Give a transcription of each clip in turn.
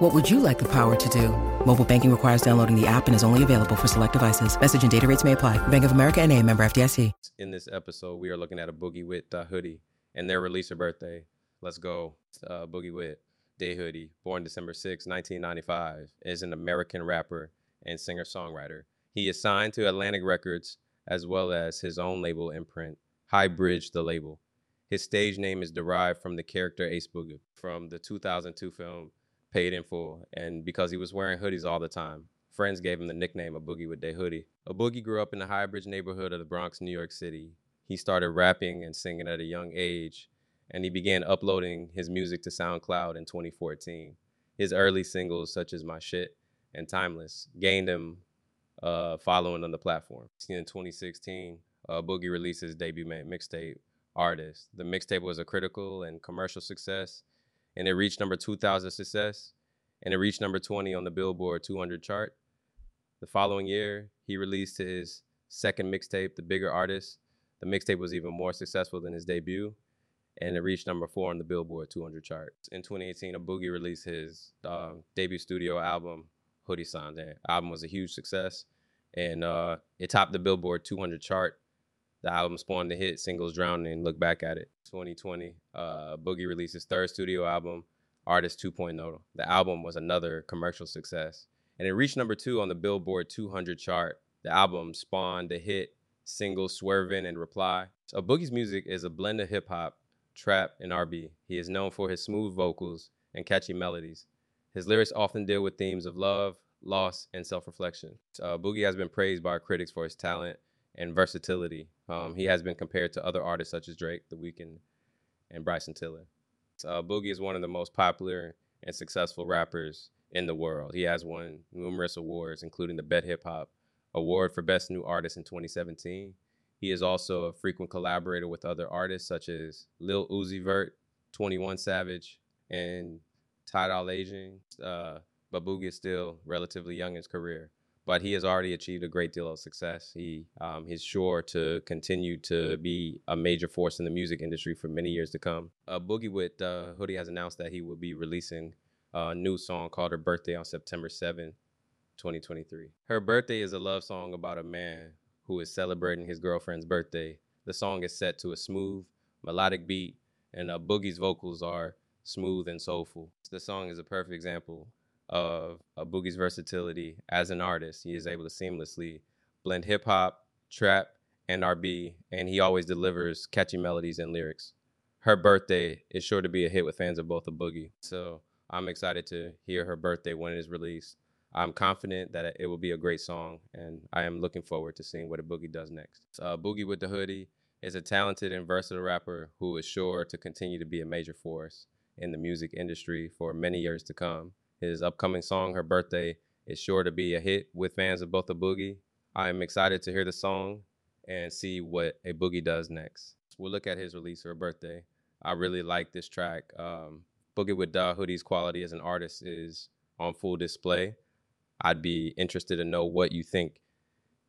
What would you like the power to do? Mobile banking requires downloading the app and is only available for select devices. Message and data rates may apply. Bank of America and a member FDIC. In this episode, we are looking at a Boogie Wit uh, hoodie and their release of birthday. Let's go. Uh, Boogie Wit Da Hoodie, born December 6, 1995, is an American rapper and singer-songwriter. He is signed to Atlantic Records as well as his own label imprint, Highbridge the label. His stage name is derived from the character Ace Boogie from the 2002 film Paid in Full, and because he was wearing hoodies all the time, friends gave him the nickname of Boogie with Da Hoodie. A Boogie grew up in the Highbridge neighborhood of the Bronx, New York City. He started rapping and singing at a young age, and he began uploading his music to SoundCloud in 2014. His early singles, such as My Shit and Timeless, gained him uh, following on the platform. In 2016, uh, Boogie released his debut mixtape, Artist. The mixtape was a critical and commercial success, and it reached number 2,000 success, and it reached number 20 on the Billboard 200 chart. The following year, he released his second mixtape, The Bigger Artist. The mixtape was even more successful than his debut, and it reached number four on the Billboard 200 chart. In 2018, a Boogie released his uh, debut studio album, Hoodie Signs. The album was a huge success, and uh, it topped the Billboard 200 chart. The album spawned the hit singles Drowning and Look Back at It. 2020, uh, Boogie released his third studio album, Artist 2.0. The album was another commercial success, and it reached number two on the Billboard 200 chart. The album spawned the hit singles Swervin' and Reply. So Boogie's music is a blend of hip hop, trap, and R&B. He is known for his smooth vocals and catchy melodies. His lyrics often deal with themes of love, loss, and self-reflection. Uh, Boogie has been praised by critics for his talent and versatility. Um, he has been compared to other artists such as Drake, The Weeknd, and Bryson Tiller. Uh, Boogie is one of the most popular and successful rappers in the world. He has won numerous awards, including the BET Hip Hop Award for Best New Artist in 2017 he is also a frequent collaborator with other artists such as Lil Uzi Vert, 21 Savage, and Ty Dolla $ign. Uh, but Boogie is still relatively young in his career, but he has already achieved a great deal of success. He um, he's sure to continue to be a major force in the music industry for many years to come. Uh, Boogie Wit uh, Hoodie has announced that he will be releasing a new song called Her Birthday on September 7, 2023. Her Birthday is a love song about a man who is celebrating his girlfriend's birthday. The song is set to a smooth, melodic beat, and uh, Boogie's vocals are smooth and soulful. The song is a perfect example of a Boogie's versatility as an artist. He is able to seamlessly blend hip hop, trap, and R&B, and he always delivers catchy melodies and lyrics. Her birthday is sure to be a hit with fans of both of Boogie. So I'm excited to hear her birthday when it is released. I'm confident that it will be a great song, and I am looking forward to seeing what a Boogie does next. Uh, Boogie with the Hoodie is a talented and versatile rapper who is sure to continue to be a major force in the music industry for many years to come. His upcoming song, Her Birthday, is sure to be a hit with fans of both the Boogie. I am excited to hear the song and see what a Boogie does next. We'll look at his release Her Birthday. I really like this track. Um, Boogie with Da Hoodie's quality as an artist is on full display. I'd be interested to know what you think.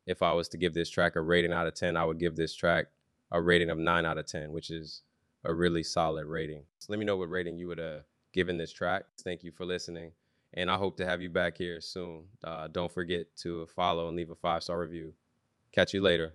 If I was to give this track a rating out of 10, I would give this track a rating of 9 out of 10, which is a really solid rating. So let me know what rating you would have given this track. Thank you for listening. And I hope to have you back here soon. Uh, don't forget to follow and leave a five star review. Catch you later.